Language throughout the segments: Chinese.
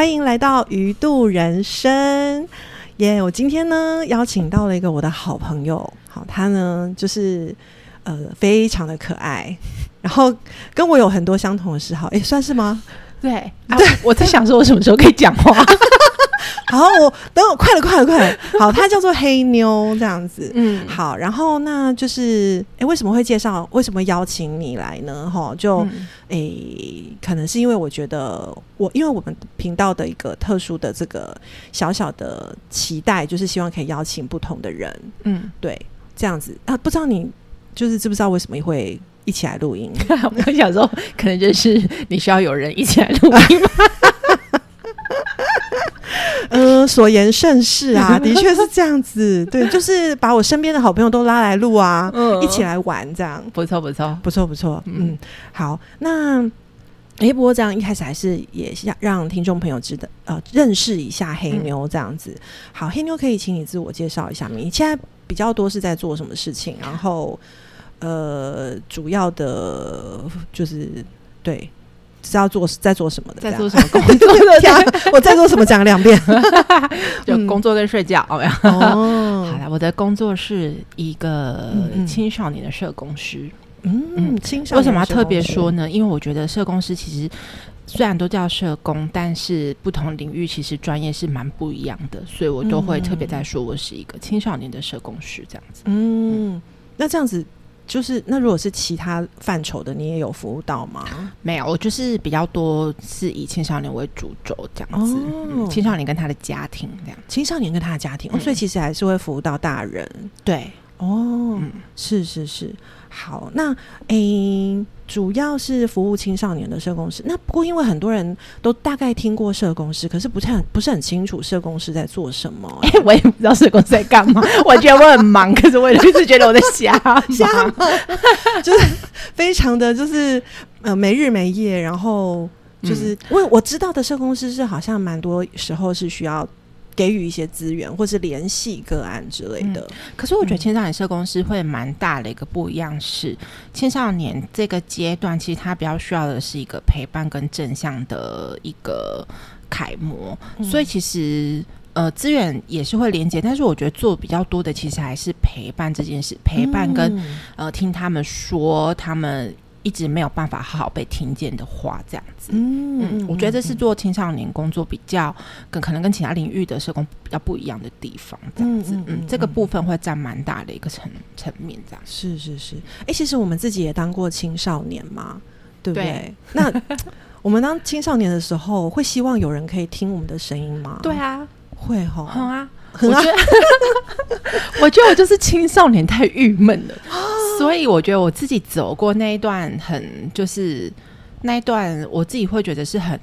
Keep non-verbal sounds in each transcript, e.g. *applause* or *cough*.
欢迎来到鱼度人生。耶！我今天呢邀请到了一个我的好朋友，好，他呢就是呃非常的可爱，然后跟我有很多相同的嗜好，哎，算是吗？对，对，我在想说，我什么时候可以讲话？*laughs* 好，我等我快了，快了，快了。好，它叫做黑妞这样子。嗯，好，然后那就是，哎，为什么会介绍？为什么邀请你来呢？哈，就，哎，可能是因为我觉得我，因为我们频道的一个特殊的这个小小的期待，就是希望可以邀请不同的人。嗯，对，这样子啊，不知道你就是知不知道为什么会一起来录音？*laughs* 我想说，可能就是你需要有人一起来录音吗？*laughs* *laughs* 嗯，*laughs* 所言甚是啊，*laughs* 的确是这样子。对，就是把我身边的好朋友都拉来录啊，一起来玩，这样不错，不错，不错，不错。嗯，好，那哎，不过这样一开始还是也让让听众朋友知道呃认识一下黑妞这样子。好，黑妞可以请你自我介绍一下，你现在比较多是在做什么事情？然后呃，主要的就是对。是要做在做什么的？在做什么工作？*laughs* 我在做什么？讲两遍，*laughs* 就工作跟睡觉。*laughs* 哦，好了，我的工作是一个青少年的社工师。嗯，青少为什么要特别说呢？因为我觉得社工师其实虽然都叫社工，但是不同领域其实专业是蛮不一样的，所以我都会特别在说我是一个青少年的社工师这样子。嗯，那这样子。就是那如果是其他范畴的，你也有服务到吗？没有，我就是比较多是以青少年为主轴这样子。青少年跟他的家庭这样，青少年跟他的家庭，所以其实还是会服务到大人。对，哦，是是是。好，那诶，主要是服务青少年的社工师。那不过，因为很多人都大概听过社工师，可是不是很不是很清楚社工师在做什么。哎 *laughs* 我也不知道社工师在干嘛。*laughs* 我觉得我很忙，可是我就是觉得我在瞎 *laughs* 瞎忙，就是非常的就是呃没日没夜，然后就是我我知道的社工师是好像蛮多时候是需要。给予一些资源，或是联系个案之类的。可是我觉得青少年社工师会蛮大的一个不一样，是青少年这个阶段，其实他比较需要的是一个陪伴跟正向的一个楷模。所以其实呃资源也是会连接，但是我觉得做比较多的其实还是陪伴这件事，陪伴跟呃听他们说他们。一直没有办法好好被听见的话，这样子，嗯，我觉得这是做青少年工作比较跟可能跟其他领域的社工比较不一样的地方，这样子，嗯，这个部分会占蛮大的一个层层面，这样。是是是，哎，其实我们自己也当过青少年嘛，对不对？*laughs* 那我们当青少年的时候，会希望有人可以听我们的声音吗？对啊，会哈，好啊。我觉得，*laughs* 我觉得我就是青少年太郁闷了，所以我觉得我自己走过那一段很就是那一段，我自己会觉得是很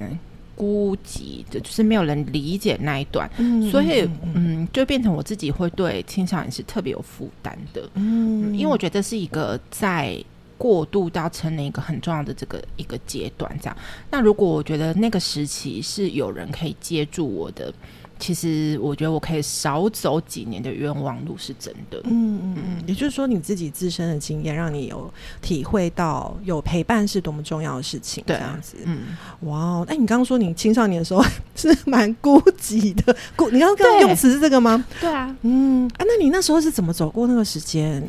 孤寂的，就是没有人理解那一段，所以嗯，就变成我自己会对青少年是特别有负担的，嗯，因为我觉得是一个在过渡到成年一个很重要的这个一个阶段，这样。那如果我觉得那个时期是有人可以接住我的。其实我觉得我可以少走几年的冤枉路是真的。嗯嗯嗯，也就是说你自己自身的经验，让你有体会到有陪伴是多么重要的事情。这样子，嗯，哇哦，那你刚刚说你青少年的时候是蛮孤寂的，孤，*laughs* 你刚刚用词是这个吗？对啊，嗯啊，那你那时候是怎么走过那个时间？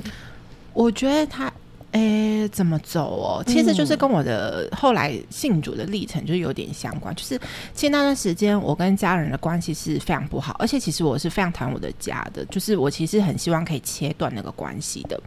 我觉得他。哎，怎么走哦？其实就是跟我的后来信主的历程就有点相关。就是其实那段时间，我跟家人的关系是非常不好，而且其实我是非常讨厌我的家的。就是我其实很希望可以切断那个关系的。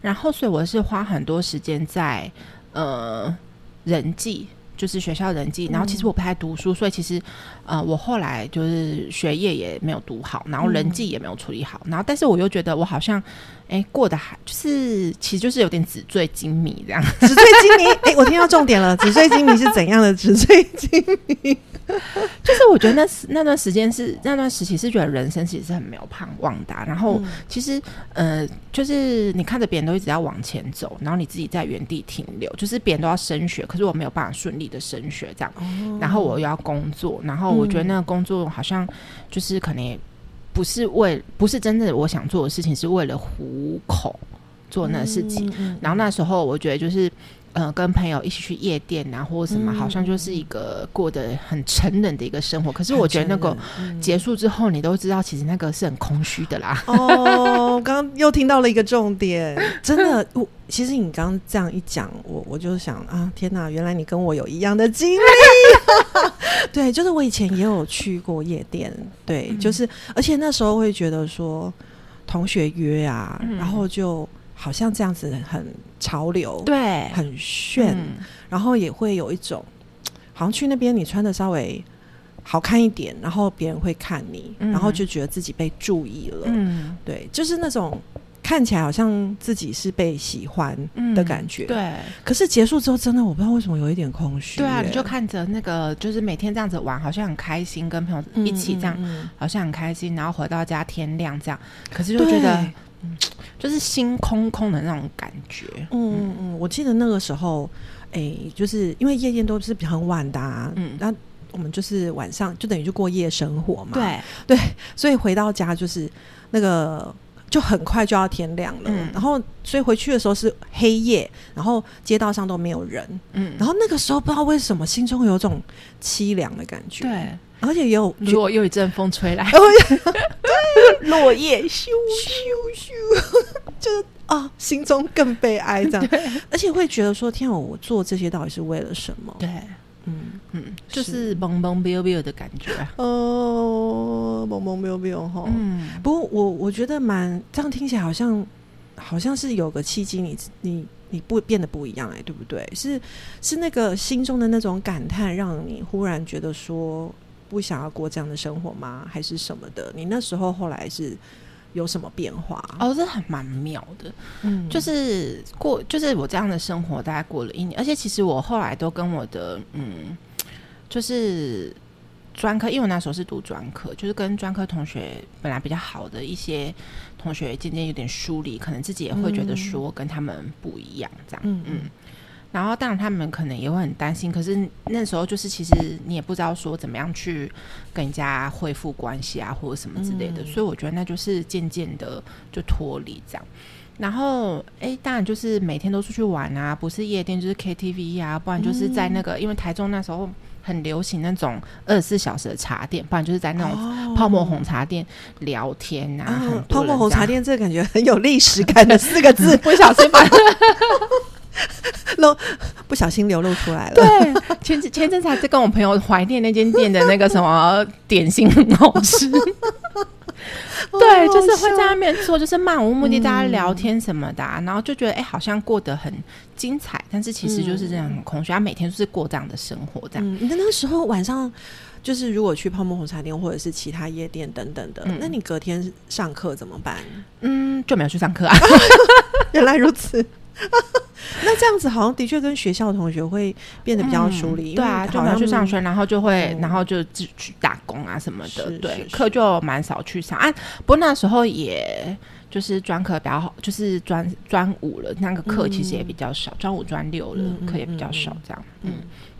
然后，所以我是花很多时间在呃人际。就是学校人际，然后其实我不太读书，所以其实，呃，我后来就是学业也没有读好，然后人际也没有处理好，然后但是我又觉得我好像，哎，过得还就是，其实就是有点纸醉金迷这样。*laughs* 纸醉金迷，哎，我听到重点了，纸醉金迷是怎样的纸醉金迷？*laughs* 就是我觉得那那段时间是那段时期是觉得人生其实是很没有盼望的，然后其实呃，就是你看着别人都一直要往前走，然后你自己在原地停留，就是别人都要升学，可是我没有办法顺利的升学这样，然后我又要工作，然后我觉得那个工作好像就是可能也不是为不是真正我想做的事情，是为了糊口做那事情，然后那时候我觉得就是。呃，跟朋友一起去夜店啊，或者什么，好像就是一个过得很沉冷的一个生活。可是我觉得那个结束之后，你都知道，其实那个是很空虚的啦。哦，刚刚又听到了一个重点，*laughs* 真的，我其实你刚刚这样一讲，我我就想啊，天哪，原来你跟我有一样的经历。*laughs* 对，就是我以前也有去过夜店，对，就是而且那时候会觉得说，同学约啊，然后就。好像这样子很潮流，对，很炫，然后也会有一种，好像去那边你穿的稍微好看一点，然后别人会看你，然后就觉得自己被注意了，嗯，对，就是那种看起来好像自己是被喜欢的感觉，对。可是结束之后，真的我不知道为什么有一点空虚，对啊，你就看着那个，就是每天这样子玩，好像很开心，跟朋友一起这样，好像很开心，然后回到家天亮这样，可是就觉得。就是心空空的那种感觉。嗯嗯，我记得那个时候，哎，就是因为夜店都是很晚的，啊嗯，那我们就是晚上就等于就过夜生活嘛。对对，所以回到家就是那个就很快就要天亮了，然后所以回去的时候是黑夜，然后街道上都没有人，嗯，然后那个时候不知道为什么心中有种凄凉的感觉。对。而且有，如果又一阵风吹来，*laughs* 落叶咻咻咻，*laughs* 就是啊，心中更悲哀这样。而且会觉得说，天啊，我做这些到底是为了什么？对，嗯嗯，就是懵懵逼逼的感觉。哦，懵懵逼逼哈。嗯，不过我我觉得蛮这样听起来好像好像是有个契机，你你你不变得不一样哎，对不对？是是那个心中的那种感叹，让你忽然觉得说。不想要过这样的生活吗？还是什么的？你那时候后来是有什么变化？哦，这还蛮妙的。嗯，就是过，就是我这样的生活大概过了一年，而且其实我后来都跟我的嗯，就是专科，因为我那时候是读专科，就是跟专科同学本来比较好的一些同学渐渐有点疏离，可能自己也会觉得说跟他们不一样，这样。嗯嗯。然后，当然他们可能也会很担心。可是那时候，就是其实你也不知道说怎么样去跟人家恢复关系啊，或者什么之类的。所以我觉得那就是渐渐的就脱离这样。然后，哎，当然就是每天都出去玩啊，不是夜店就是 KTV 啊，不然就是在那个，因为台中那时候很流行那种二十四小时的茶店，不然就是在那种泡沫红茶店聊天啊。泡沫红茶店这感觉很有历史感的四个字，*laughs* 不小心把。*laughs* 漏不小心流露出来了。对，前前阵子还在跟我朋友怀念那间店的那个什么 *laughs* 点心很好吃。对，就是会在那边做，就是漫无目的大家聊天什么的，然后就觉得哎，好像过得很精彩，但是其实就是这样很空虚。他每天都是过这样的生活，这样。你那个时候晚上就是如果去泡沫红茶店或者是其他夜店等等的，那你隔天上课怎么办？嗯，就没有去上课啊。*laughs* 原来如此。*laughs* 那这样子好像的确跟学校同学会变得比较疏离，对啊，就没有去上学，然后就会，然后就自去打工啊什么的，对，课就蛮少去上。啊。不过那时候也就是专科比较好，就是专专五了，那个课其实也比较少，专五专六了，课也比较少，这样，嗯。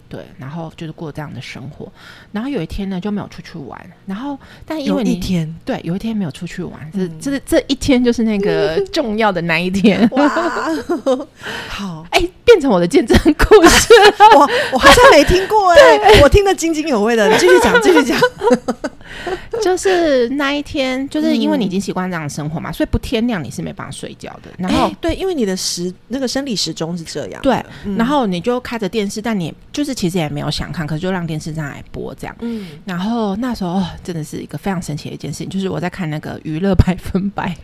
对，然后就是过这样的生活，然后有一天呢就没有出去玩，然后但因为一天对有一天没有出去玩，这这这一天就是那个 *laughs* 重要的那一天，哇 *laughs* *laughs* 好，哎，变成我的见证故事，*laughs* 我我好像没听过 *laughs* 哎，我听得津津有味的，继续讲，继续讲。*laughs* 就是那一天，就是因为你已经习惯这样的生活嘛，所以不天亮你是没办法睡觉的。然后对，因为你的时那个生理时钟是这样。对，然后你就开着电视，但你就是其实也没有想看，可是就让电视这样来播这样。嗯。然后那时候真的是一个非常神奇的一件事情，就是我在看那个娱乐百分百，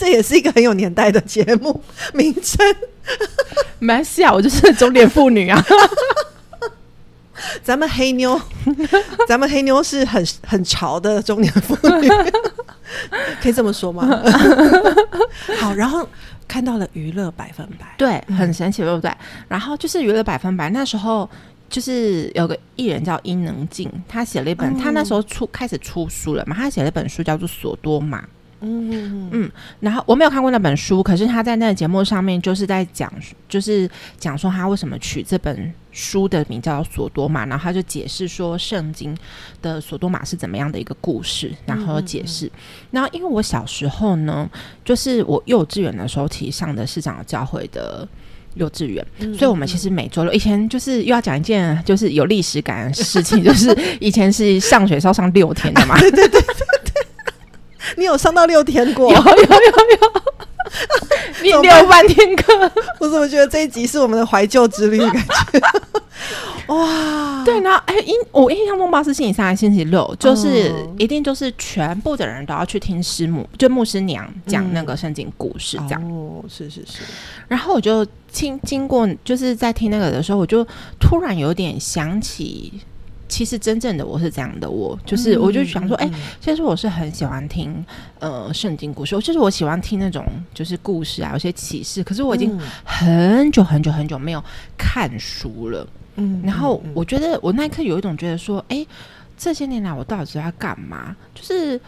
这也是一个很有年代的节目 *laughs* 名称。没事啊，我就是中年妇女啊。*laughs* 咱们黑妞，*laughs* 咱们黑妞是很很潮的中年妇女，可以这么说吗？好，然后看到了娱乐百分百，对，很神奇，对不对？然后就是娱乐百分百，那时候就是有个艺人叫伊能静，他写了一本，他那时候出开始出书了嘛，他写了一本书叫做《索多玛》。嗯嗯，然后我没有看过那本书，可是他在那个节目上面就是在讲，就是讲说他为什么取这本书的名叫索多玛，然后他就解释说圣经的索多玛是怎么样的一个故事，然后解释。然后因为我小时候呢，就是我幼稚园的时候，其实上的市长教会的幼稚园，所以我们其实每周六以前就是又要讲一件就是有历史感 *laughs* 的事情，就是以前是上学是要上六天的嘛。对对对对对，*laughs* 你有上到六天过？有有有有。*laughs* 你六半天课，*laughs* 我怎么觉得这一集是我们的怀旧之旅感觉？哇，对，然后哎，印我印象中吧是星期三星期六，就是一定就是全部的人都要去听师母，就牧师娘讲那个圣经故事，这样哦，是是是。然后我就听经过，就是在听那个的时候，我就突然有点想起。其实真正的我是这样的，我就是我就想说，哎，其实我是很喜欢听呃圣经故事，就是我喜欢听那种就是故事啊，有些启示。可是我已经很久很久很久没有看书了，嗯，然后我觉得我那一刻有一种觉得说，哎，这些年来我到底是在干嘛？就是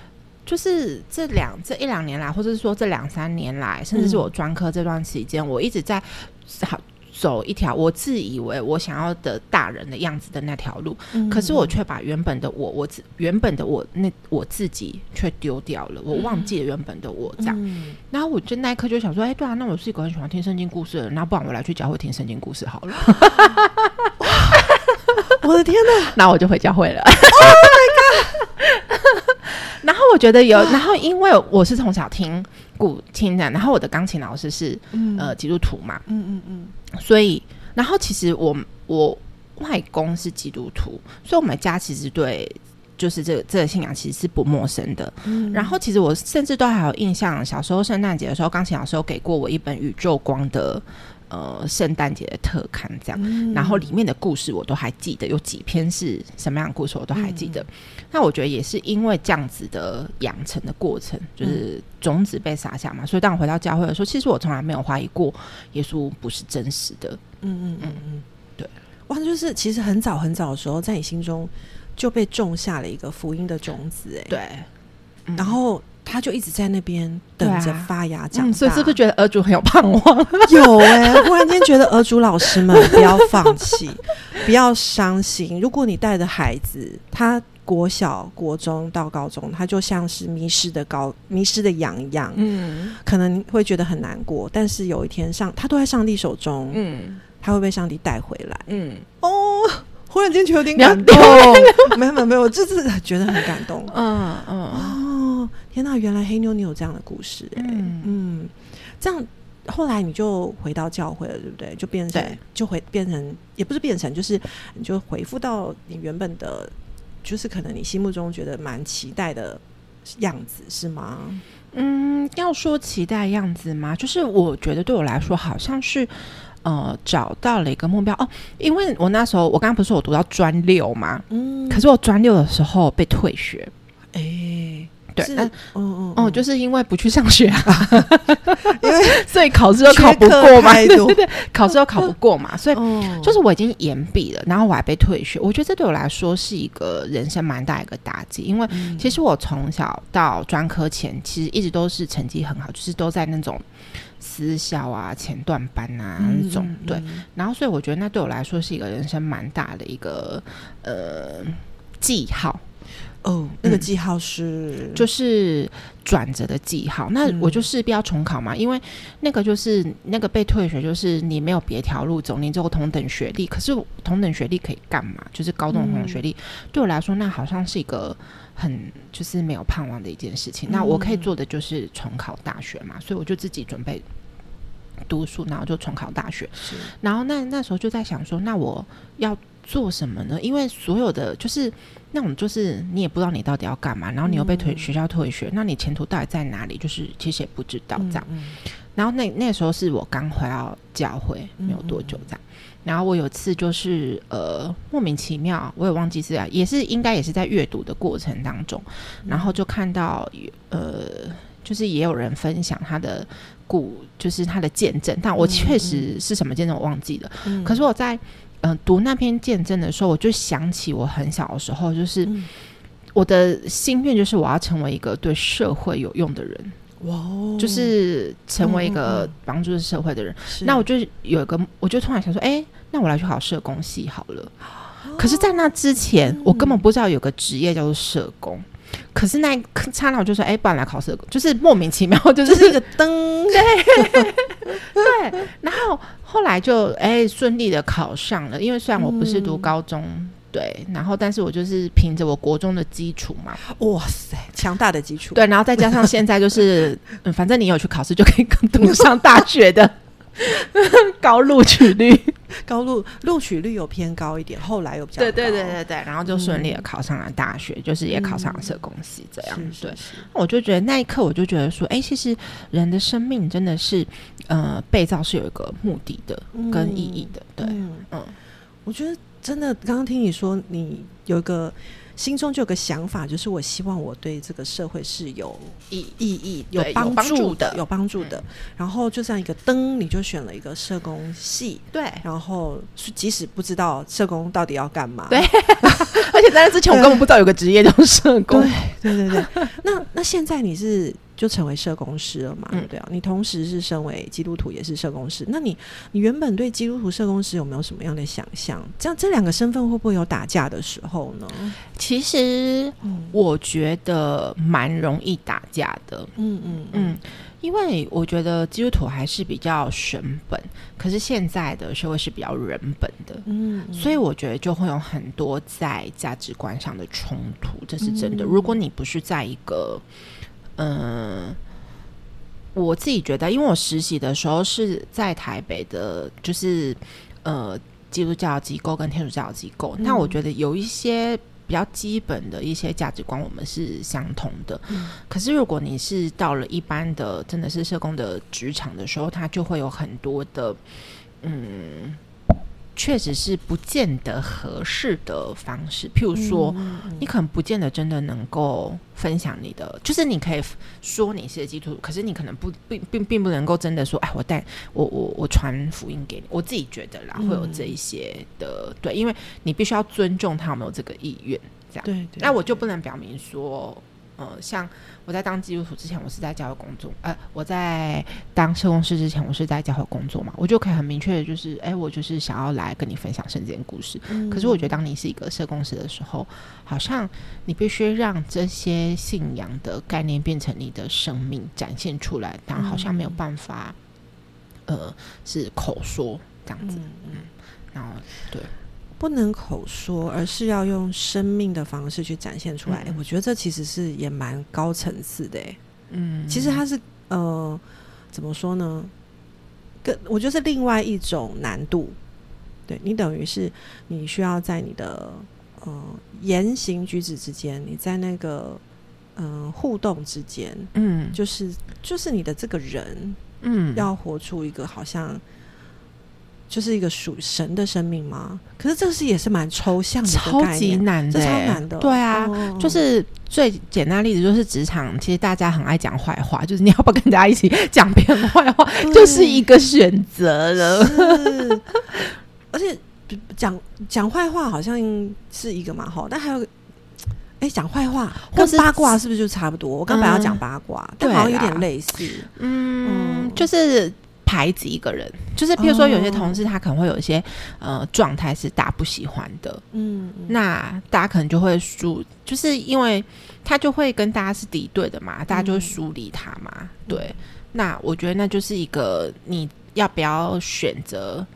就是这两这一两年来，或者是说这两三年来，甚至是我专科这段期间，我一直在好。走一条我自以为我想要的大人的样子的那条路，可是我却把原本的我，我自原本的我那我自己却丢掉了，我忘记了原本的我这样。然后我就那一刻就想说，哎，对啊，那我是一个很喜欢听圣经故事的人，那不然我来去教会听圣经故事好了。我的天哪，*laughs* 那我就回教会了。Oh my god！然后我觉得有，然后因为我是从小听古听的，然后我的钢琴老师是呃基督徒嘛，嗯嗯嗯。所以，然后其实我我外公是基督徒，所以我们家其实对就是这个这个信仰其实是不陌生的。嗯，然后其实我甚至都还有印象，小时候圣诞节的时候，钢琴老师有给过我一本宇宙光的呃圣诞节的特刊，这样，然后里面的故事我都还记得，有几篇是什么样的故事我都还记得。那我觉得也是因为这样子的养成的过程，就是种子被撒下嘛，所以当我回到教会的时候，其实我从来没有怀疑过耶稣不是真实的。嗯嗯嗯嗯，对，哇，就是其实很早很早的时候，在你心中就被种下了一个福音的种子，哎，对，然后他就一直在那边等着发芽长大，所以是不是觉得儿主很有盼望？*laughs* 有哎，忽然间觉得儿主老师们不要放弃，*laughs* 不要伤心。如果你带着孩子，他。国小、国中到高中，他就像是迷失的高、迷失的羊一样，嗯，可能会觉得很难过。但是有一天上，他都在上帝手中，嗯，他会被上帝带回来，嗯，哦，忽然间觉得有点感动，*laughs* 没有没有没有，我就是觉得很感动，嗯嗯，哦，天哪，原来黑妞你有这样的故事，哎，嗯，这样后来你就回到教会了，对不对？就变成就回变成，也不是变成，就是你就回复到你原本的。就是可能你心目中觉得蛮期待的样子是吗？嗯，要说期待样子吗？就是我觉得对我来说好像是呃找到了一个目标哦，因为我那时候我刚刚不是我读到专六嘛，嗯，可是我专六的时候被退学，哎。对，嗯嗯哦，就是因为不去上学啊，*laughs* 因为所以考试都考不过嘛，对对对，考试都考不过嘛，所以就是我已经延毕了，然后我还被退学，我觉得这对我来说是一个人生蛮大一个打击，因为其实我从小到专科前，其实一直都是成绩很好，就是都在那种私校啊、前段班啊那种，对，然后所以我觉得那对我来说是一个人生蛮大的一个呃记号。哦，那个记号是？就是转折的记号，那我就势必要重考嘛，因为那个就是那个被退学，就是你没有别条路走，你只有同等学历，可是同等学历可以干嘛？就是高中同等学历，对我来说，那好像是一个很就是没有盼望的一件事情。那我可以做的就是重考大学嘛，所以我就自己准备读书，然后就重考大学。然后那那时候就在想说，那我要做什么呢？因为所有的就是。那种就是你也不知道你到底要干嘛，然后你又被退学校退学，那你前途到底在哪里？就是其实也不知道这样。然后那那时候是我刚回到教会没有多久这样，然后我有次就是呃莫名其妙，我也忘记是啊，也是应该也是在阅读的过程当中，然后就看到呃就是也有人分享他的故，就是他的见证，但我确实是什么见证我忘记了，可是我在。嗯，读那篇见证的时候，我就想起我很小的时候，就是我的心愿就是我要成为一个对社会有用的人，哇，就是成为一个帮助社会的人。那我就有一个，我就突然想说，哎，那我来去考社工系好了。可是，在那之前，我根本不知道有个职业叫做社工。可是那刹那我就说，哎，不然来考社工，就是莫名其妙，就是一个灯，*laughs* 对对。然后。后来就哎顺利的考上了，因为虽然我不是读高中，对，然后但是我就是凭着我国中的基础嘛，哇塞，强大的基础，对，然后再加上现在就是，*laughs* 嗯，反正你有去考试就可以读上大学的。*laughs* 高录取率，*laughs* 高录录取率有偏高一点，后来又比较对对对对对，然后就顺利的考上了大学，就是也考上了社工系这样。对，我就觉得那一刻我就觉得说，哎，其实人的生命真的是，呃，被造是有一个目的的跟意义的。对，嗯，我觉得真的，刚刚听你说，你有一个。心中就有个想法，就是我希望我对这个社会是有意意义、有帮助的、有帮助的。然后就像一个灯，你就选了一个社工系，对。然后即使不知道社工到底要干嘛，对。*laughs* 而且在那之前，我根本不知道有个职业叫社工。对对对对。那那现在你是？就成为社工师了嘛？对啊，你同时是身为基督徒，也是社工师。那你，你原本对基督徒社工师有没有什么样的想象？这样这两个身份会不会有打架的时候呢？其实我觉得蛮容易打架的。嗯嗯嗯，因为我觉得基督徒还是比较神本，可是现在的社会是比较人本的。嗯，所以我觉得就会有很多在价值观上的冲突，这是真的。如果你不是在一个嗯，我自己觉得，因为我实习的时候是在台北的，就是呃基督教机构跟天主教机构，那我觉得有一些比较基本的一些价值观我们是相同的。可是如果你是到了一般的真的是社工的职场的时候，它就会有很多的嗯。确实是不见得合适的方式，譬如说，你可能不见得真的能够分享你的，就是你可以说你是基督徒，可是你可能不并并并不能够真的说，哎，我带我我我传福音给你，我自己觉得啦，会有这一些的，对，因为你必须要尊重他有没有这个意愿，这样，对，那我就不能表明说。呃，像我在当基督徒之前，我是在教会工作。呃，我在当社工师之前，我是在教会工作嘛，我就可以很明确的，就是，哎，我就是想要来跟你分享圣经故事。可是，我觉得当你是一个社工师的时候，好像你必须让这些信仰的概念变成你的生命展现出来，但好像没有办法，呃，是口说这样子。嗯，然后对。不能口说，而是要用生命的方式去展现出来。我觉得这其实是也蛮高层次的。嗯，其实它是呃，怎么说呢？跟我觉得是另外一种难度。对你等于是你需要在你的呃言行举止之间，你在那个嗯互动之间，嗯，就是就是你的这个人，嗯，要活出一个好像。就是一个属神的生命吗？可是这个是也是蛮抽象的，超级难的，超难的。对啊，就是最简单例子就是职场，其实大家很爱讲坏话，就是你要不跟大家一起讲别人坏话，*laughs* 就是一个选择了。而且讲讲坏话好像是一个蛮好，但还有哎，讲坏话跟八卦是不是就差不多？我刚本来要讲八卦，但好像有点类似。嗯，就是。排挤一个人，就是譬如说有些同事他可能会有一些呃状态是大家不喜欢的，嗯，那大家可能就会疏，就是因为他就会跟大家是敌对的嘛，大家就会疏离他嘛，对。那我觉得那就是一个你要不要选择，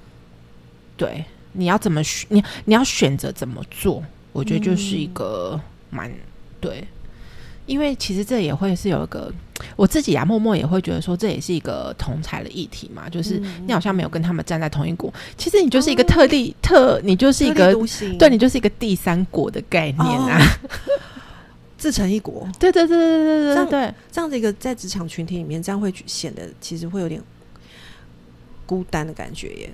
对，你要怎么选，你你要选择怎么做，我觉得就是一个蛮对。因为其实这也会是有一个我自己啊，默默也会觉得说，这也是一个同才的议题嘛。就是你好像没有跟他们站在同一国，其实你就是一个特地特，你就是一个对你就是一个第三国的概念啊，自成一国。对对对对对对对，这样子一个在职场群体里面，这样会显得其实会有点孤单的感觉耶，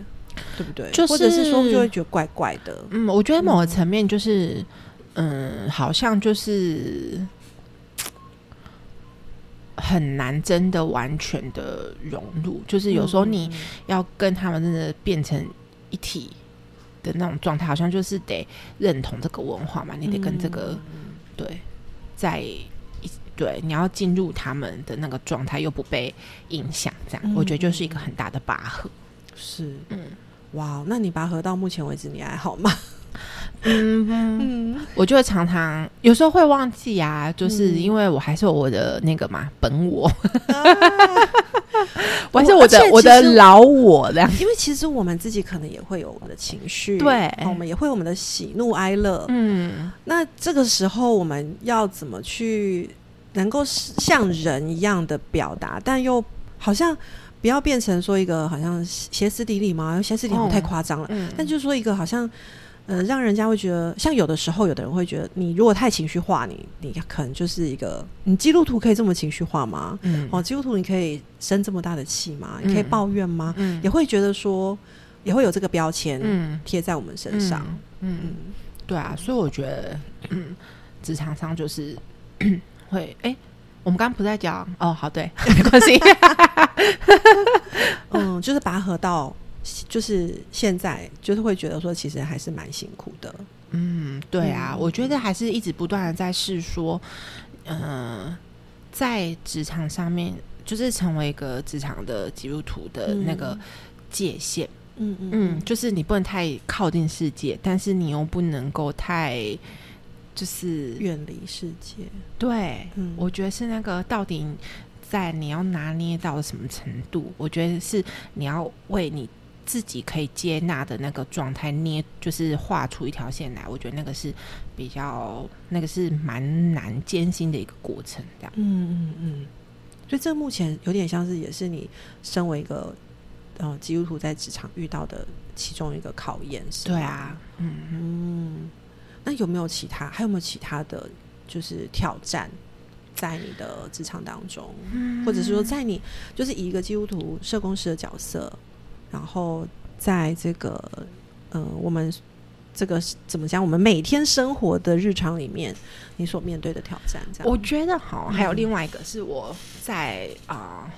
对不对？或者是说就会觉得怪怪的。嗯，我觉得某个层面就是，嗯，好像就是。很难真的完全的融入，就是有时候你要跟他们真的变成一体的那种状态，好像就是得认同这个文化嘛，你得跟这个对在一对，你要进入他们的那个状态，又不被影响，这样我觉得就是一个很大的拔河。是，嗯，哇，那你拔河到目前为止你还好吗？嗯嗯，我就会常常有时候会忘记啊，就是因为我还是有我的那个嘛本我，我 *laughs* 还是我的我的老我这样。因为其实我们自己可能也会有我们的情绪，对，我们也会有我们的喜怒哀乐。嗯，那这个时候我们要怎么去能够像人一样的表达，但又好像不要变成说一个好像歇斯底里吗？歇斯底里太夸张了。嗯，但就是说一个好像。呃，让人家会觉得，像有的时候，有的人会觉得，你如果太情绪化，你你可能就是一个，你基督徒可以这么情绪化吗？嗯，哦，基督徒你可以生这么大的气吗？你可以抱怨吗？嗯，也会觉得说，也会有这个标签贴在我们身上。嗯，对啊，所以我觉得，职场上就是 *clears throat* 会，哎，我们刚刚不在讲哦，好，对，*laughs* 没关系。嗯，就是拔河到。就是现在，就是会觉得说，其实还是蛮辛苦的。嗯，对啊，我觉得还是一直不断的在试说，嗯，在职场上面，就是成为一个职场的基督徒的那个界限。嗯嗯嗯，就是你不能太靠近世界，但是你又不能够太就是远离世界。对，嗯，我觉得是那个到底在你要拿捏到什么程度？我觉得是你要为你。自己可以接纳的那个状态，捏就是画出一条线来。我觉得那个是比较，那个是蛮难艰辛的一个过程。这样，嗯嗯嗯。所以这目前有点像是，也是你身为一个呃基督徒在职场遇到的其中一个考验。是对啊，嗯嗯。那有没有其他？还有没有其他的就是挑战在你的职场当中，或者是说在你就是以一个基督徒社工师的角色？然后，在这个，呃，我们这个怎么讲？我们每天生活的日常里面，你所面对的挑战，这样我觉得好。还有另外一个是我在啊，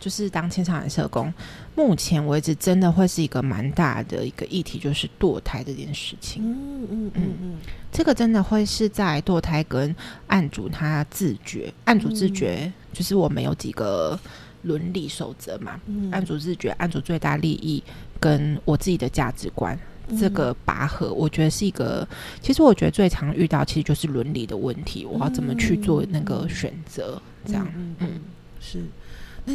就是当青少年社工，目前为止真的会是一个蛮大的一个议题，就是堕胎这件事情。嗯嗯嗯嗯，这个真的会是在堕胎跟案主他自觉，案主自觉，就是我们有几个。伦理守则嘛，案主自觉，案主最大利益跟我自己的价值观，这个拔河，我觉得是一个。其实我觉得最常遇到，其实就是伦理的问题，我要怎么去做那个选择？这样，嗯，是。那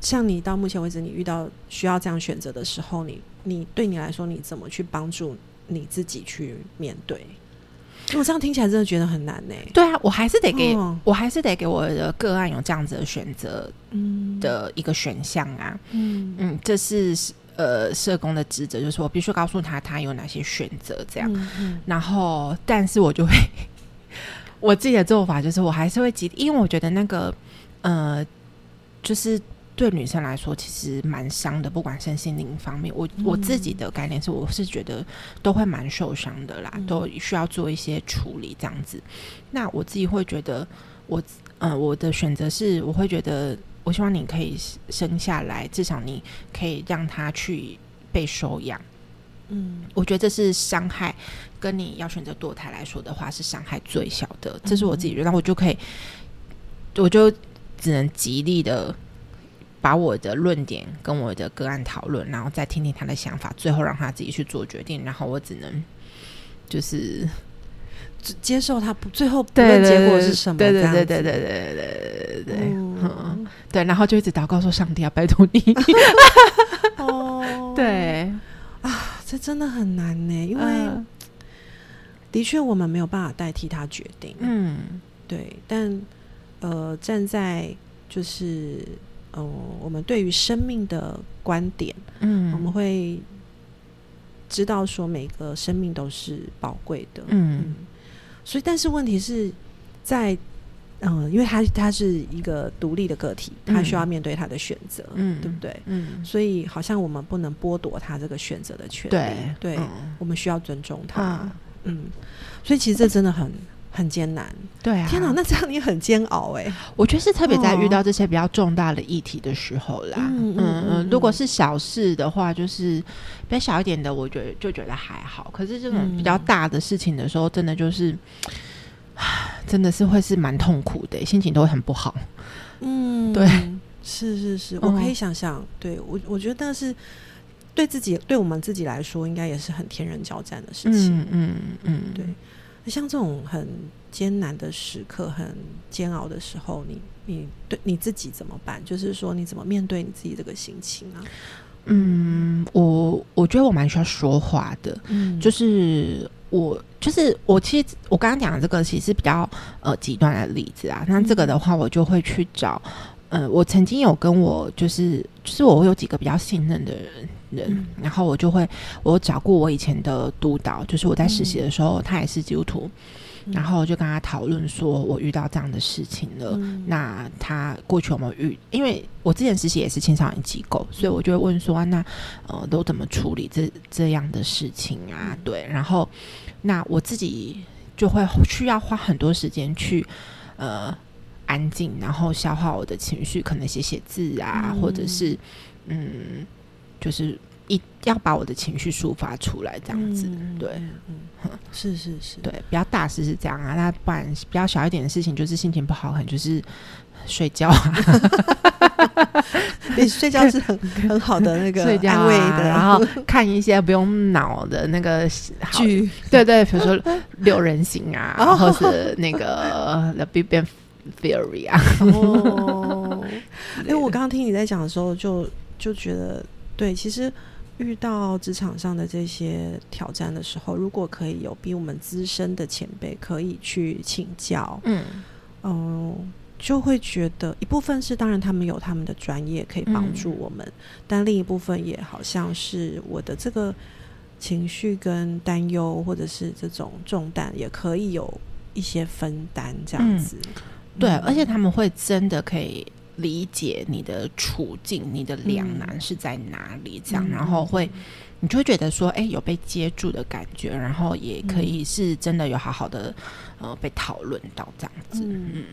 像你到目前为止，你遇到需要这样选择的时候，你你对你来说，你怎么去帮助你自己去面对？我这样听起来真的觉得很难呢。对啊，我还是得给我还是得给我的个案有这样子的选择嗯的一个选项啊。嗯嗯，这是呃社工的职责，就是我必须告诉他他有哪些选择这样。然后，但是我就会 *laughs* 我自己的做法就是，我还是会急，因为我觉得那个呃，就是。对女生来说，其实蛮伤的，不管身心灵方面。我我自己的概念是，我是觉得都会蛮受伤的啦，都需要做一些处理这样子。那我自己会觉得，我呃，我的选择是，我会觉得，我希望你可以生下来，至少你可以让他去被收养。嗯，我觉得这是伤害，跟你要选择堕胎来说的话，是伤害最小的。这是我自己觉得，我就可以，我就只能极力的。把我的论点跟我的个案讨论，然后再听听他的想法，最后让他自己去做决定。然后我只能就是接受他不最后不论结果是什么。对对对对对对对对对对，对。然后就一直祷告说：“上帝啊，拜托你。”哦，对啊，这真的很难呢，因为的确我们没有办法代替他决定。嗯，对。但呃，站在就是。嗯，我们对于生命的观点，嗯，我们会知道说每个生命都是宝贵的，嗯，所以但是问题是在，嗯，因为他他是一个独立的个体，他需要面对他的选择，嗯，对不对？嗯，所以好像我们不能剥夺他这个选择的权利，对，我们需要尊重他，嗯，所以其实这真的很。很艰难，对啊！天哪，那这样你很煎熬哎。我觉得是特别在遇到这些比较重大的议题的时候啦。嗯嗯，如果是小事的话，就是比较小一点的，我觉得就觉得还好。可是这种比较大的事情的时候，真的就是，真的是会是蛮痛苦的，心情都会很不好。嗯，对，是是是，我可以想象。对我，我觉得是对自己对我们自己来说，应该也是很天人交战的事情。嗯嗯嗯，对。像这种很艰难的时刻、很煎熬的时候，你你对你自己怎么办？就是说，你怎么面对你自己这个心情啊？嗯，我我觉得我蛮需要说话的。嗯，就是我就是我，其实我刚刚讲的这个其实比较呃极端的例子啊。那这个的话，我就会去找。呃，我曾经有跟我就是就是我有几个比较信任的人。人，然后我就会，我找过我以前的督导，就是我在实习的时候，他也是基督徒，然后就跟他讨论说，我遇到这样的事情了，那他过去有没有遇？因为我之前实习也是青少年机构，所以我就会问说，那呃，都怎么处理这这样的事情啊？对，然后那我自己就会需要花很多时间去呃安静，然后消化我的情绪，可能写写字啊，或者是嗯。就是一要把我的情绪抒发出来，这样子，对，嗯，是是是，对，比较大事是这样啊，那不然比较小一点的事情，就是心情不好，可能就是睡觉啊，*laughs* 你睡觉是很 *laughs* 很好的那个安慰的，然后看一些不用脑的那个剧，对对，比如说六人行啊，或是那个 The Big Bang Theory 啊，哦，*laughs* 因为我刚刚听你在讲的时候，就就觉得。对，其实遇到职场上的这些挑战的时候，如果可以有比我们资深的前辈可以去请教，嗯嗯，就会觉得一部分是当然他们有他们的专业可以帮助我们，但另一部分也好像是我的这个情绪跟担忧或者是这种重担也可以有一些分担，这样子。对，而且他们会真的可以。理解你的处境，你的两难是在哪里？这样，然后会，你就会觉得说，哎，有被接住的感觉，然后也可以是真的有好好的呃被讨论到这样子。嗯，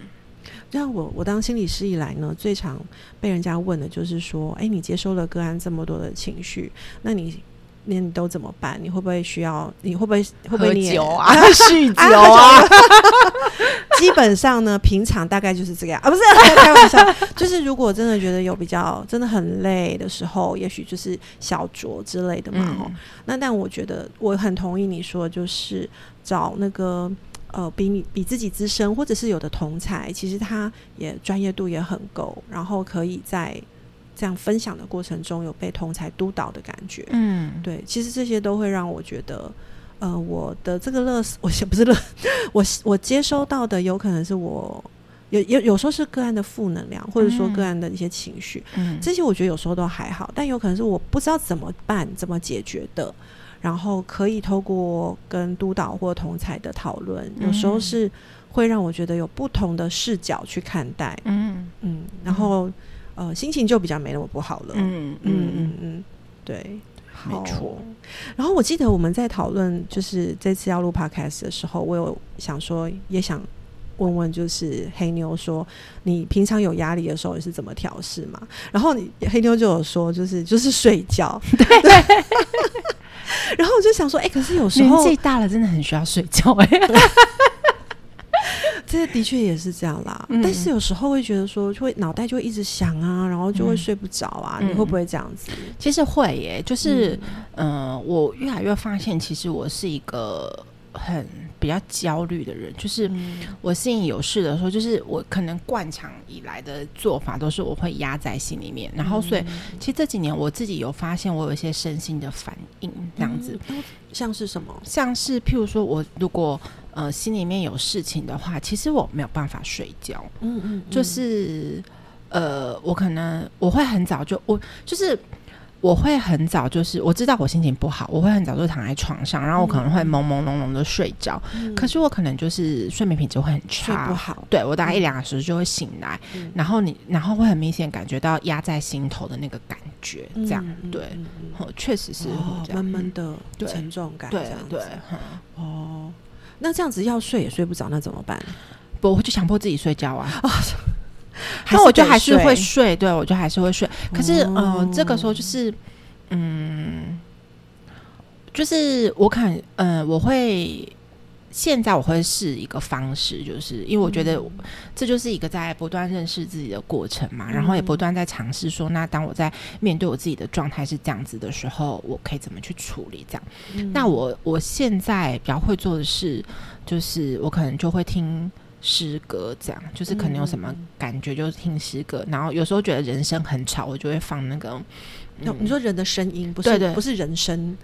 像我我当心理师以来呢，最常被人家问的就是说，哎，你接收了个案这么多的情绪，那你。那你都怎么办？你会不会需要？你会不会会不会喝酒啊？*laughs* *laughs* 酗酒啊？*laughs* *laughs* 基本上呢，平常大概就是这个样啊，不是 *laughs* 开玩笑。就是如果真的觉得有比较真的很累的时候，也许就是小酌之类的嘛。哦，那但我觉得我很同意你说，就是找那个呃比你比自己资深，或者是有的同才，其实他也专业度也很够，然后可以在。这样分享的过程中有被同才督导的感觉，嗯，对，其实这些都会让我觉得，呃，我的这个乐，*laughs* 我不是乐，*laughs* 我我接收到的有可能是我有有有时候是个案的负能量，或者说个案的一些情绪，嗯，这些我觉得有时候都还好，但有可能是我不知道怎么办、怎么解决的，然后可以透过跟督导或同才的讨论，有时候是会让我觉得有不同的视角去看待，嗯。嗯，然后。呃，心情就比较没那么不好了。嗯。嗯嗯嗯，对，没错。然后我记得我们在讨论，就是这次要录 podcast 的时候，我有想说，也想问问，就是黑妞说，你平常有压力的时候，你是怎么调试嘛？然后你黑妞就有说，就是 *laughs* 就是睡觉。对。*laughs* 然后我就想说，哎，可是有时候年纪大了，真的很需要睡觉。哎。*laughs* 这的确也是这样啦，但是有时候会觉得说，就会脑袋就会一直想啊，然后就会睡不着啊。你会不会这样子？其实会耶，就是嗯，我越来越发现，其实我是一个很比较焦虑的人。就是我心里有事的时候，就是我可能惯常以来的做法都是我会压在心里面，然后所以其实这几年我自己有发现，我有一些身心的反应，这样子，像是什么？像是譬如说我如果。呃，心里面有事情的话，其实我没有办法睡觉。嗯嗯，就是呃，我可能我会很早就我就是我会很早就是我知道我心情不好，我会很早就躺在床上，然后我可能会朦朦胧胧的睡着。可是我可能就是睡眠品质会很差，不好。对我大概一两个小时就会醒来，然后你然后会很明显感觉到压在心头的那个感觉，这样对，确实是慢慢的沉重感，对对，哦。那这样子要睡也睡不着，那怎么办？不，我就强迫自己睡觉啊！啊，*laughs* 那我就还是会睡，对我就还是会睡。可是，嗯，这个时候就是，嗯，就是我看，嗯，我会现在我会试一个方式，就是因为我觉得这就是一个在不断认识自己的过程嘛，然后也不断在尝试说，那当我在面对我自己的状态是这样子的时候，我可以怎么去处理？这样，那我我现在比较会做的事，就是我可能就会听诗歌，这样，就是可能有什么感觉就听诗歌，然后有时候觉得人声很吵，我就会放那个，你说人的声音，不是不是人声。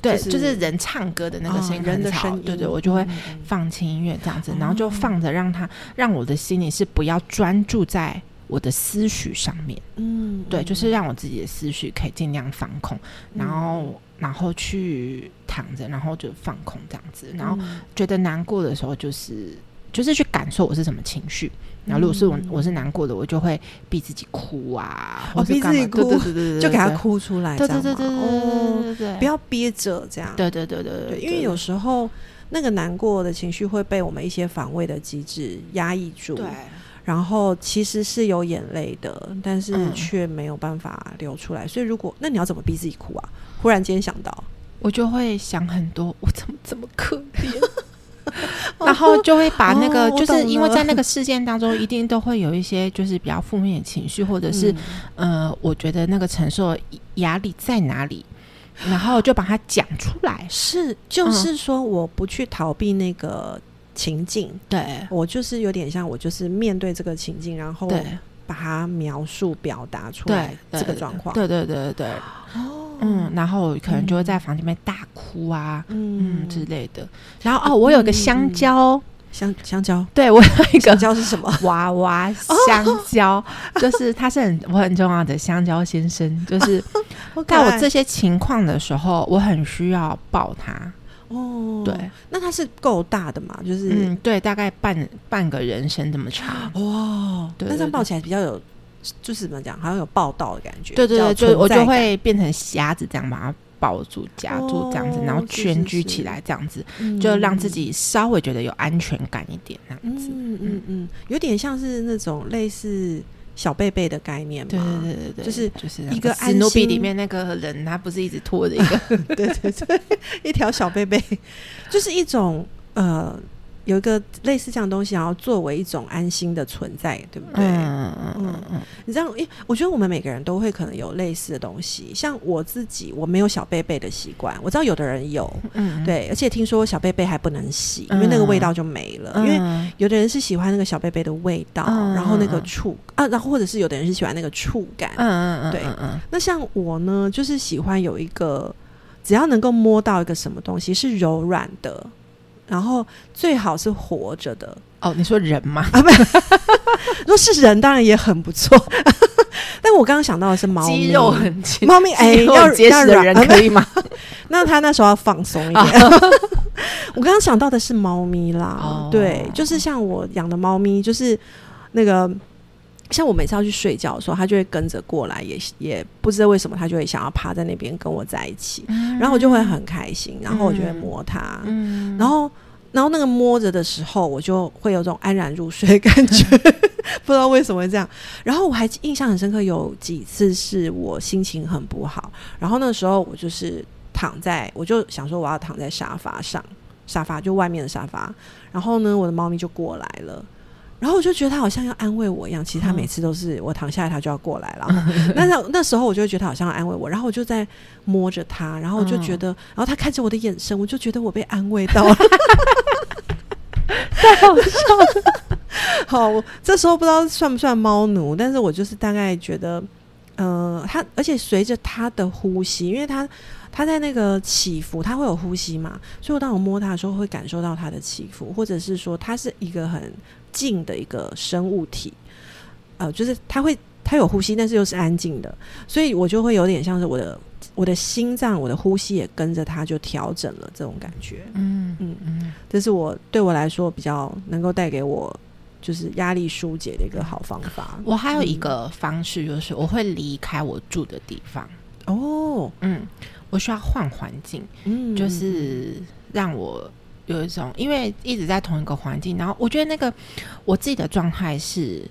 对，就是人唱歌的那个声音，人的声音，对对，我就会放轻音乐这样子，然后就放着，让他让我的心里是不要专注在我的思绪上面，嗯，对，就是让我自己的思绪可以尽量放空，然后然后去躺着，然后就放空这样子，然后觉得难过的时候，就是就是去感受我是什么情绪。然后，如果是我我是难过的，我就会逼自己哭啊，我逼自己哭，对对对对，就给他哭出来，对对对对对对，不要憋着这样，对对对对对，因为有时候那个难过的情绪会被我们一些防卫的机制压抑住，对，然后其实是有眼泪的，但是却没有办法流出来。所以，如果那你要怎么逼自己哭啊？忽然间想到，我就会想很多，我怎么这么可怜。*laughs* *laughs* 然后就会把那个，就是因为在那个事件当中，一定都会有一些就是比较负面的情绪，或者是呃，我觉得那个承受压力在哪里，然后就把它讲出来。是，就是说，我不去逃避那个情境，对。我就是有点像我就是面对这个情境，然后把它描述表达出来这个状况。对对对对对。哦。嗯，然后可能就会在房间里面大哭啊，嗯之类的。然后哦，我有个香蕉，香香蕉，对我有一个香蕉是什么？*laughs* 娃娃香蕉，就是他是很我很重要的香蕉先生。就是 *laughs* 在我这些情况的时候，我很需要抱他。哦，对，那它是够大的嘛？就是嗯，对，大概半半个人身这么长。哇，对，那这样抱起来比较有。就是怎么讲，好像有报道的感觉。对对对，就我就会变成瞎子这样把它抱住、夹住这样子，然后蜷居起来这样子，就让自己稍微觉得有安全感一点那样子。嗯嗯嗯，有点像是那种类似小贝贝的概念嘛。对对对对，就是就是一个史努比里面那个人，他不是一直拖着一个，对对对，一条小贝贝，就是一种呃。有一个类似这样东西，然后作为一种安心的存在，对不对？嗯嗯嗯嗯。你知道，诶，我觉得我们每个人都会可能有类似的东西。像我自己，我没有小贝贝的习惯。我知道有的人有，嗯，对。而且听说小贝贝还不能洗，因为那个味道就没了。因为有的人是喜欢那个小贝贝的味道，然后那个触啊，然后或者是有的人是喜欢那个触感。嗯嗯嗯。对，那像我呢，就是喜欢有一个，只要能够摸到一个什么东西是柔软的。然后最好是活着的哦，你说人吗？啊，不，*laughs* 如果是人当然也很不错。*laughs* 但我刚刚想到的是猫咪，肌肉很猫咪哎，要结实的人可以吗？*laughs* 那他那时候要放松一点。我刚刚想到的是猫咪啦，对，就是像我养的猫咪，就是那个。像我每次要去睡觉的时候，它就会跟着过来，也也不知道为什么，它就会想要趴在那边跟我在一起，然后我就会很开心，然后我就会摸它，然后然后那个摸着的时候，我就会有种安然入睡的感觉，*laughs* 不知道为什么会这样。然后我还印象很深刻，有几次是我心情很不好，然后那时候我就是躺在，我就想说我要躺在沙发上，沙发就外面的沙发，然后呢，我的猫咪就过来了。然后我就觉得他好像要安慰我一样，其实他每次都是我躺下来，他就要过来了。*laughs* 那那那时候我就会觉得他好像要安慰我，然后我就在摸着他，然后我就觉得，然后他看着我的眼神，我就觉得我被安慰到了，太好笑了。*laughs* 好，这时候不知道算不算猫奴，但是我就是大概觉得，呃，他而且随着他的呼吸，因为他他在那个起伏，他会有呼吸嘛，所以我当我摸他的时候，会感受到他的起伏，或者是说他是一个很。静的一个生物体，呃，就是它会它有呼吸，但是又是安静的，所以我就会有点像是我的我的心脏，我的呼吸也跟着它就调整了这种感觉。嗯嗯嗯，这是我对我来说比较能够带给我就是压力疏解的一个好方法。我还有一个方式就是我会离开我住的地方。哦，嗯，我需要换环境，嗯，就是让我。有一种，因为一直在同一个环境，然后我觉得那个我自己的状态是，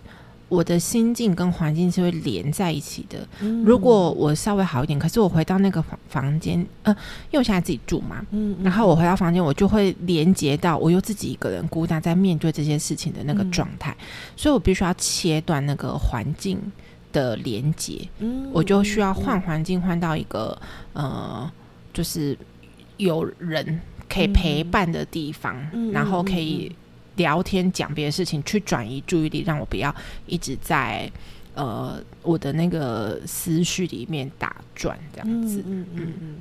我的心境跟环境是会连在一起的。如果我稍微好一点，可是我回到那个房房间，呃，因为我现在自己住嘛，嗯，然后我回到房间，我就会连接到我又自己一个人孤单在面对这些事情的那个状态，所以我必须要切断那个环境的连接，嗯，我就需要换环境，换到一个呃，就是有人可以陪伴的地方，然后可以。聊天讲别的事情，去转移注意力，让我不要一直在呃我的那个思绪里面打转，这样子。嗯嗯嗯，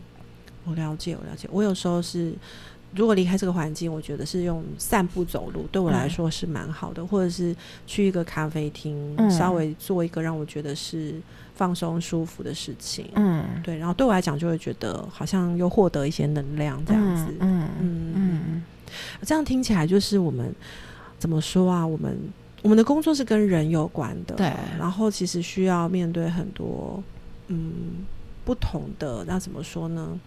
我了解，我了解。我有时候是如果离开这个环境，我觉得是用散步走路，对我来说是蛮好的，或者是去一个咖啡厅，稍微做一个让我觉得是放松舒服的事情。嗯，对。然后对我来讲，就会觉得好像又获得一些能量，这样子。嗯嗯嗯。这样听起来就是我们怎么说啊？我们我们的工作是跟人有关的，对。然后其实需要面对很多嗯不同的，那怎么说呢？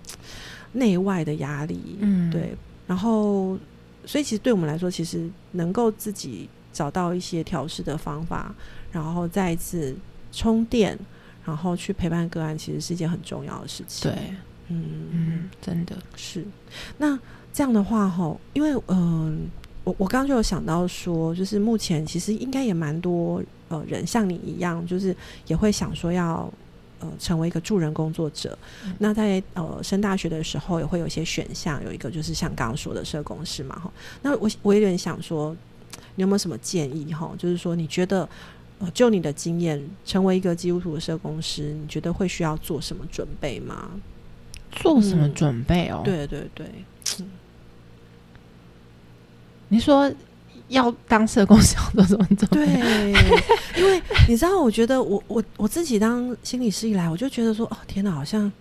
内外的压力，嗯，对。然后，所以其实对我们来说，其实能够自己找到一些调试的方法，然后再一次充电，然后去陪伴个案，其实是一件很重要的事情。对，嗯嗯，真的是那。这样的话，哈，因为嗯，我我刚刚就有想到说，就是目前其实应该也蛮多呃人像你一样，就是也会想说要呃成为一个助人工作者。那在呃升大学的时候，也会有一些选项，有一个就是像刚刚说的社工师嘛，哈。那我我有点想说，你有没有什么建议哈？就是说，你觉得呃就你的经验，成为一个基督徒的社工师，你觉得会需要做什么准备吗？做什么准备哦？对对对。你说要当社工是要做什么准备？*laughs* 对，因为你知道，我觉得我我我自己当心理师以来，我就觉得说，哦天哪，好像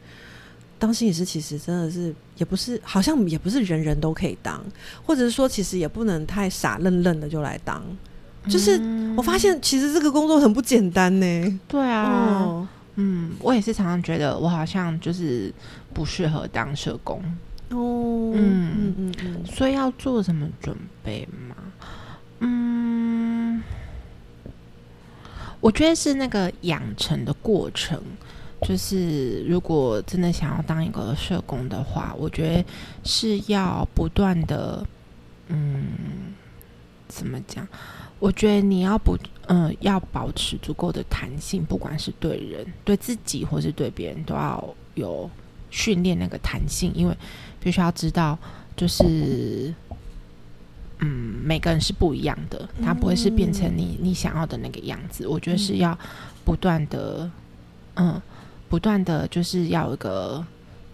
当心理师其实真的是也不是，好像也不是人人都可以当，或者是说，其实也不能太傻愣愣的就来当。就是我发现，其实这个工作很不简单呢。对啊，嗯，我也是常常觉得我好像就是不适合当社工。哦，嗯嗯嗯嗯，所以要做什么准备吗？嗯，我觉得是那个养成的过程。就是如果真的想要当一个社工的话，我觉得是要不断的，嗯，怎么讲？我觉得你要不，嗯，要保持足够的弹性，不管是对人、对自己，或是对别人，都要有训练那个弹性，因为。必须要知道，就是，嗯，每个人是不一样的，他不会是变成你你想要的那个样子。我觉得是要不断的，嗯，不断的就是要有一个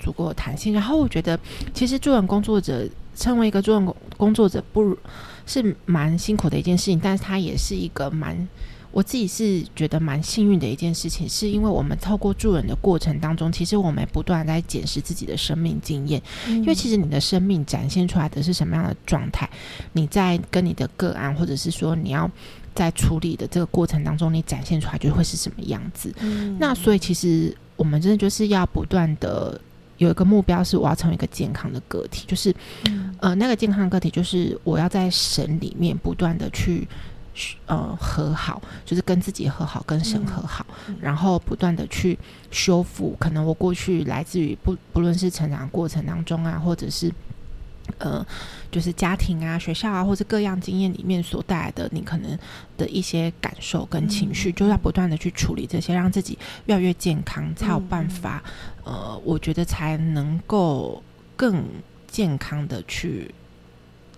足够的弹性。然后我觉得，其实助人工作者成为一个助人工工作者，不是蛮辛苦的一件事情，但是它也是一个蛮。我自己是觉得蛮幸运的一件事情，是因为我们透过助人的过程当中，其实我们不断在检视自己的生命经验。因为其实你的生命展现出来的是什么样的状态，你在跟你的个案，或者是说你要在处理的这个过程当中，你展现出来就会是什么样子。那所以其实我们真的就是要不断的有一个目标，是我要成为一个健康的个体，就是呃那个健康的个体，就是我要在神里面不断的去。呃，和好就是跟自己和好，跟神和好，然后不断的去修复。可能我过去来自于不不论是成长过程当中啊，或者是呃，就是家庭啊、学校啊，或者各样经验里面所带来的你可能的一些感受跟情绪，就要不断的去处理这些，让自己越来越健康，才有办法。呃，我觉得才能够更健康的去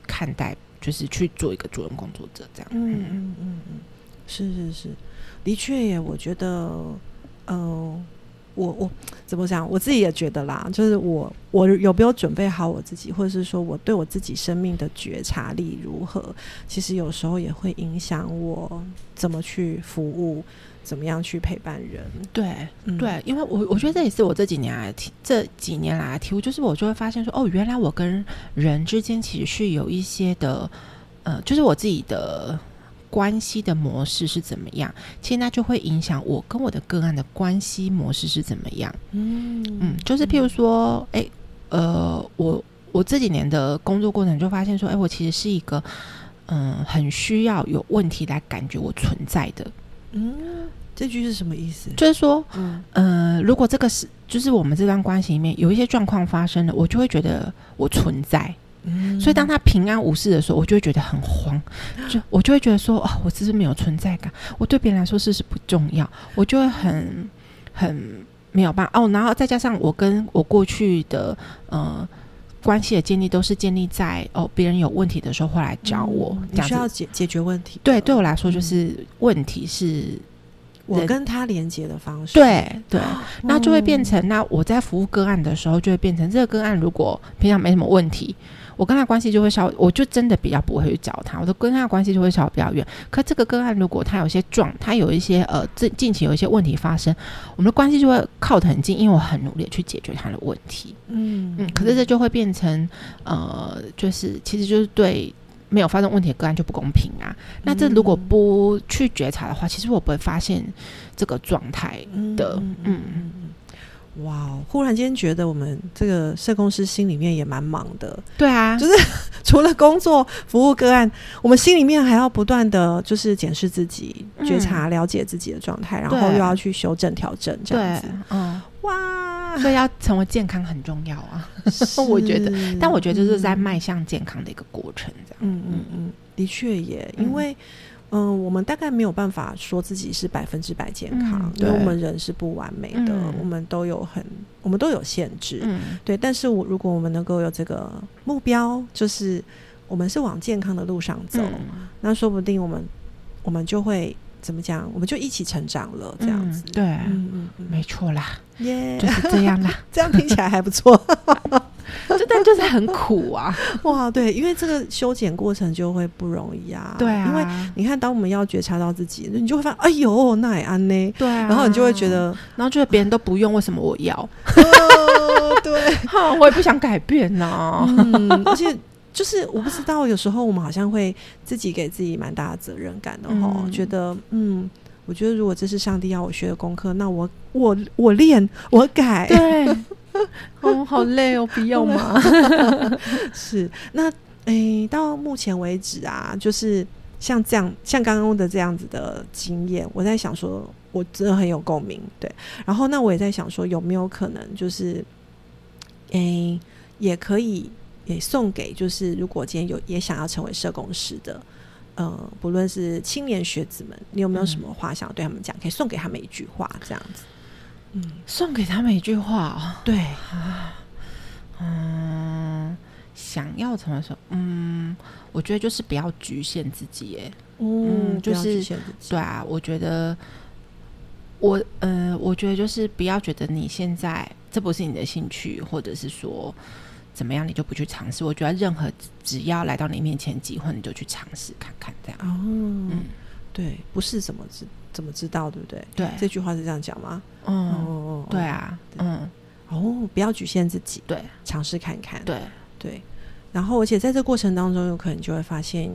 看待。就是去做一个主人工作者，这样。嗯嗯嗯嗯，是是是，的确耶。我觉得，呃，我我怎么讲？我自己也觉得啦，就是我我有没有准备好我自己，或者是说我对我自己生命的觉察力如何？其实有时候也会影响我怎么去服务。怎么样去陪伴人？对对，因为我我觉得这也是我这几年来体这几年来的体悟，就是我就会发现说，哦，原来我跟人之间其实是有一些的，呃，就是我自己的关系的模式是怎么样，其实那就会影响我跟我的个案的关系模式是怎么样。嗯嗯，就是譬如说，哎，呃，我我这几年的工作过程就发现说，哎，我其实是一个，嗯，很需要有问题来感觉我存在的。嗯，这句是什么意思？就是说，嗯，呃，如果这个是就是我们这段关系里面有一些状况发生了，我就会觉得我存在。嗯，所以当他平安无事的时候，我就会觉得很慌，就我就会觉得说，哦，我只是没有存在感，我对别人来说事实不重要，我就会很很没有办法哦。然后再加上我跟我过去的呃关系的建立，都是建立在哦别人有问题的时候会来找我，你需要解解决问题。对，对我来说就是问题是。我跟他连接的方式，对对，那就会变成那我在服务个案的时候，就会变成这个个案如果平常没什么问题，我跟他关系就会稍，我就真的比较不会去找他，我的跟他关系就会稍微比较远。可这个个案如果他有些状，他有一些呃近近期有一些问题发生，我们的关系就会靠得很近，因为我很努力去解决他的问题。嗯嗯，可是这就会变成呃，就是其实就是对。没有发生问题的个案就不公平啊！那这如果不去觉察的话，其实我不会发现这个状态的。嗯嗯嗯，哇！忽然间觉得我们这个社工师心里面也蛮忙的。对啊，就是 *laughs* 除了工作服务个案，我们心里面还要不断的就是检视自己、觉察、了解自己的状态，然后又要去修正、调整这样子。嗯，哇！所以要成为健康很重要啊，*laughs* 我觉得。但我觉得这是在迈向健康的一个过程，这样。嗯嗯嗯，的确也，因为嗯，我们大概没有办法说自己是百分之百健康，因为我们人是不完美的，我们都有很，我们都有限制。嗯，对。但是我如果我们能够有这个目标，就是我们是往健康的路上走，那说不定我们我们就会。怎么讲？我们就一起成长了，这样子。对，嗯嗯，没错啦，耶，就是这样啦。*laughs* 这样听起来还不错，*laughs* 这但就是很苦啊！*laughs* 哇，对，因为这个修剪过程就会不容易啊。对啊，因为你看，当我们要觉察到自己，你就会发现，哎呦，那也安呢？对，然后你就会觉得，然后觉得别人都不用，为什么我要？对，哈，我也不想改变呢。嗯，而且。就是我不知道，有时候我们好像会自己给自己蛮大的责任感的哈，觉得嗯，我觉得如果这是上帝要我学的功课，那我我我练我改，对，哦，好累哦，不要嘛，*laughs* 是那诶，到目前为止啊，就是像这样，像刚刚的这样子的经验，我在想说，我真的很有共鸣，对，然后那我也在想说，有没有可能就是诶，也可以。也送给就是如果今天有也想要成为社工师的，呃，不论是青年学子们，你有没有什么话想要对他们讲？可以送给他们一句话，这样子。嗯，送给他们一句话。对啊，嗯，想要成为什么？嗯，我觉得就是不要局限自己。哎，嗯，就是对啊，我觉得我呃，我觉得就是不要觉得你现在这不是你的兴趣，或者是说。怎么样，你就不去尝试？我觉得任何只要来到你面前机会，你就去尝试看看，这样。哦，嗯，对，不是怎么知怎么知道，对不对？对，这句话是这样讲吗？哦，对啊，嗯，哦，不要局限自己，对，尝试看看，对对。然后，而且在这过程当中，有可能就会发现，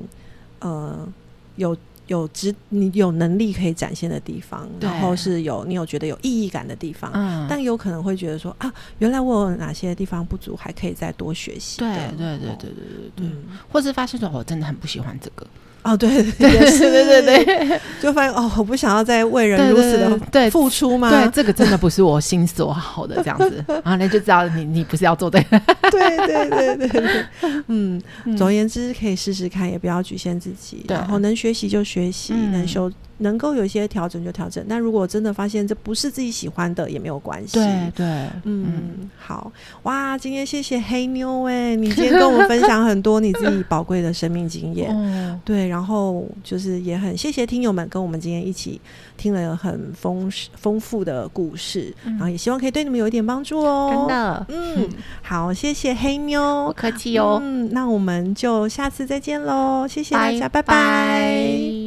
呃，有。有值你有能力可以展现的地方，然后是有你有觉得有意义感的地方，嗯，但有可能会觉得说啊，原来我有哪些地方不足，还可以再多学习。对对对对对对对，或是发现说我真的很不喜欢这个。哦，对 *laughs* 对是，对对对，*laughs* 就发现哦，我不想要再为人如此的对付出吗？对，这个真的不是我心所好的这样子，*laughs* 然后那就知道你你不是要做的。对对对对对，嗯，总而言之，可以试试看，也不要局限自己，然后能学习就学习，能修。能够有一些调整就调整，但如果真的发现这不是自己喜欢的，也没有关系。对对，嗯，好哇，今天谢谢黑妞哎，你今天跟我们分享很多你自己宝贵的生命经验，*laughs* 对，然后就是也很谢谢听友们跟我们今天一起听了很丰丰富的故事，然后也希望可以对你们有一点帮助哦。真的，嗯，好，谢谢黑妞，不客气哦。嗯，那我们就下次再见喽，谢谢大家，拜拜。